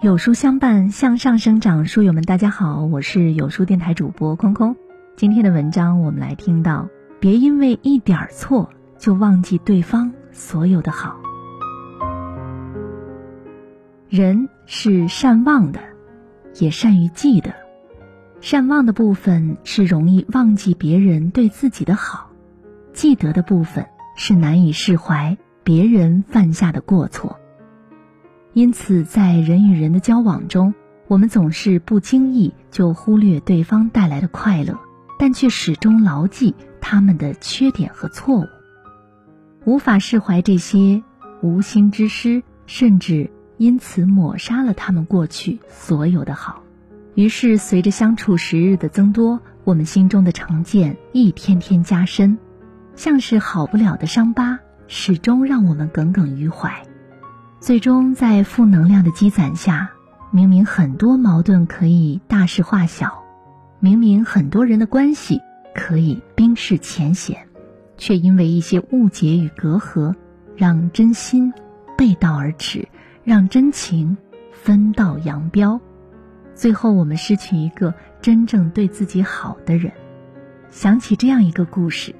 有书相伴，向上生长。书友们，大家好，我是有书电台主播空空。今天的文章，我们来听到：别因为一点错就忘记对方所有的好。人是善忘的，也善于记得。善忘的部分是容易忘记别人对自己的好，记得的部分是难以释怀别人犯下的过错。因此，在人与人的交往中，我们总是不经意就忽略对方带来的快乐，但却始终牢记他们的缺点和错误，无法释怀这些无心之失，甚至因此抹杀了他们过去所有的好。于是，随着相处时日的增多，我们心中的成见一天天加深，像是好不了的伤疤，始终让我们耿耿于怀。最终，在负能量的积攒下，明明很多矛盾可以大事化小，明明很多人的关系可以冰释前嫌，却因为一些误解与隔阂，让真心背道而驰，让真情分道扬镳。最后，我们失去一个真正对自己好的人。想起这样一个故事。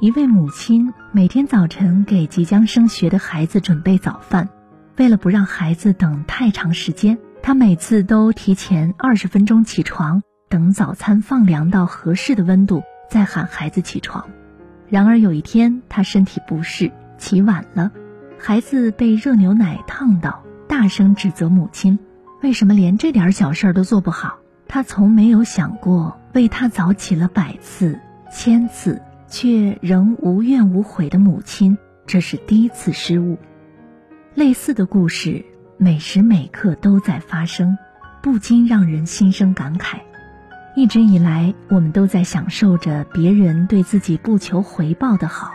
一位母亲每天早晨给即将升学的孩子准备早饭。为了不让孩子等太长时间，他每次都提前二十分钟起床，等早餐放凉到合适的温度再喊孩子起床。然而有一天，他身体不适，起晚了，孩子被热牛奶烫到，大声指责母亲：“为什么连这点小事都做不好？”他从没有想过，为他早起了百次、千次却仍无怨无悔的母亲，这是第一次失误。类似的故事每时每刻都在发生，不禁让人心生感慨。一直以来，我们都在享受着别人对自己不求回报的好，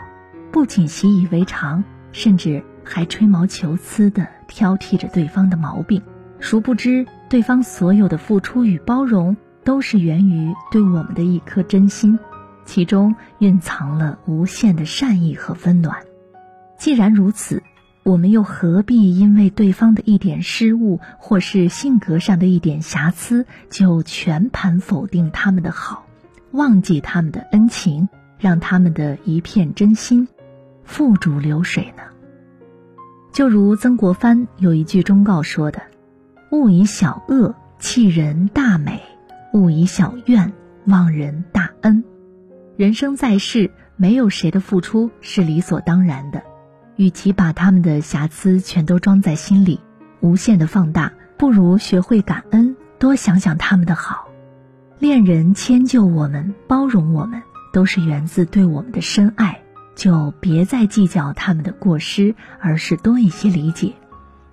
不仅习以为常，甚至还吹毛求疵地挑剔着对方的毛病。殊不知，对方所有的付出与包容，都是源于对我们的一颗真心，其中蕴藏了无限的善意和温暖。既然如此。我们又何必因为对方的一点失误，或是性格上的一点瑕疵，就全盘否定他们的好，忘记他们的恩情，让他们的一片真心付诸流水呢？就如曾国藩有一句忠告说的：“勿以小恶弃人大美，勿以小怨忘人大恩。”人生在世，没有谁的付出是理所当然的。与其把他们的瑕疵全都装在心里，无限的放大，不如学会感恩，多想想他们的好。恋人迁就我们、包容我们，都是源自对我们的深爱，就别再计较他们的过失，而是多一些理解。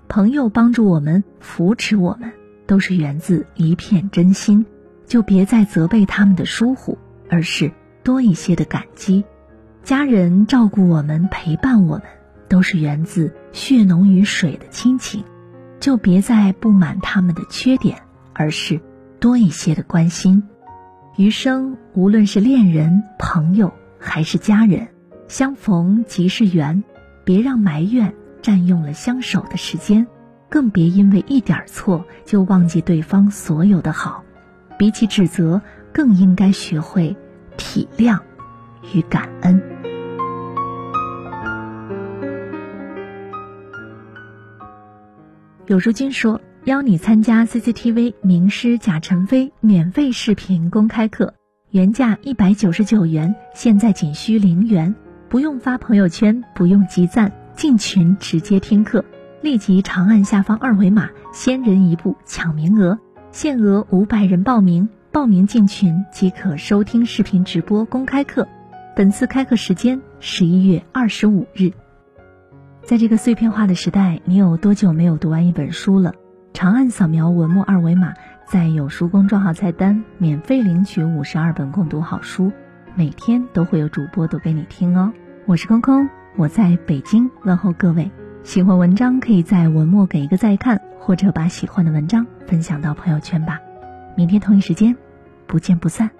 朋友帮助我们、扶持我们，都是源自一片真心，就别再责备他们的疏忽，而是多一些的感激。家人照顾我们、陪伴我们。都是源自血浓于水的亲情，就别再不满他们的缺点，而是多一些的关心。余生无论是恋人、朋友还是家人，相逢即是缘，别让埋怨占用了相守的时间，更别因为一点错就忘记对方所有的好。比起指责，更应该学会体谅与感恩。有书君说邀你参加 CCTV 名师贾晨飞免费视频公开课，原价一百九十九元，现在仅需零元，不用发朋友圈，不用集赞，进群直接听课，立即长按下方二维码，先人一步抢名额，限额五百人报名，报名进群即可收听视频直播公开课。本次开课时间十一月二十五日。在这个碎片化的时代，你有多久没有读完一本书了？长按扫描文末二维码，在有书公众号菜单免费领取五十二本共读好书，每天都会有主播读给你听哦。我是空空，我在北京问候各位。喜欢文章可以在文末给一个再看，或者把喜欢的文章分享到朋友圈吧。明天同一时间，不见不散。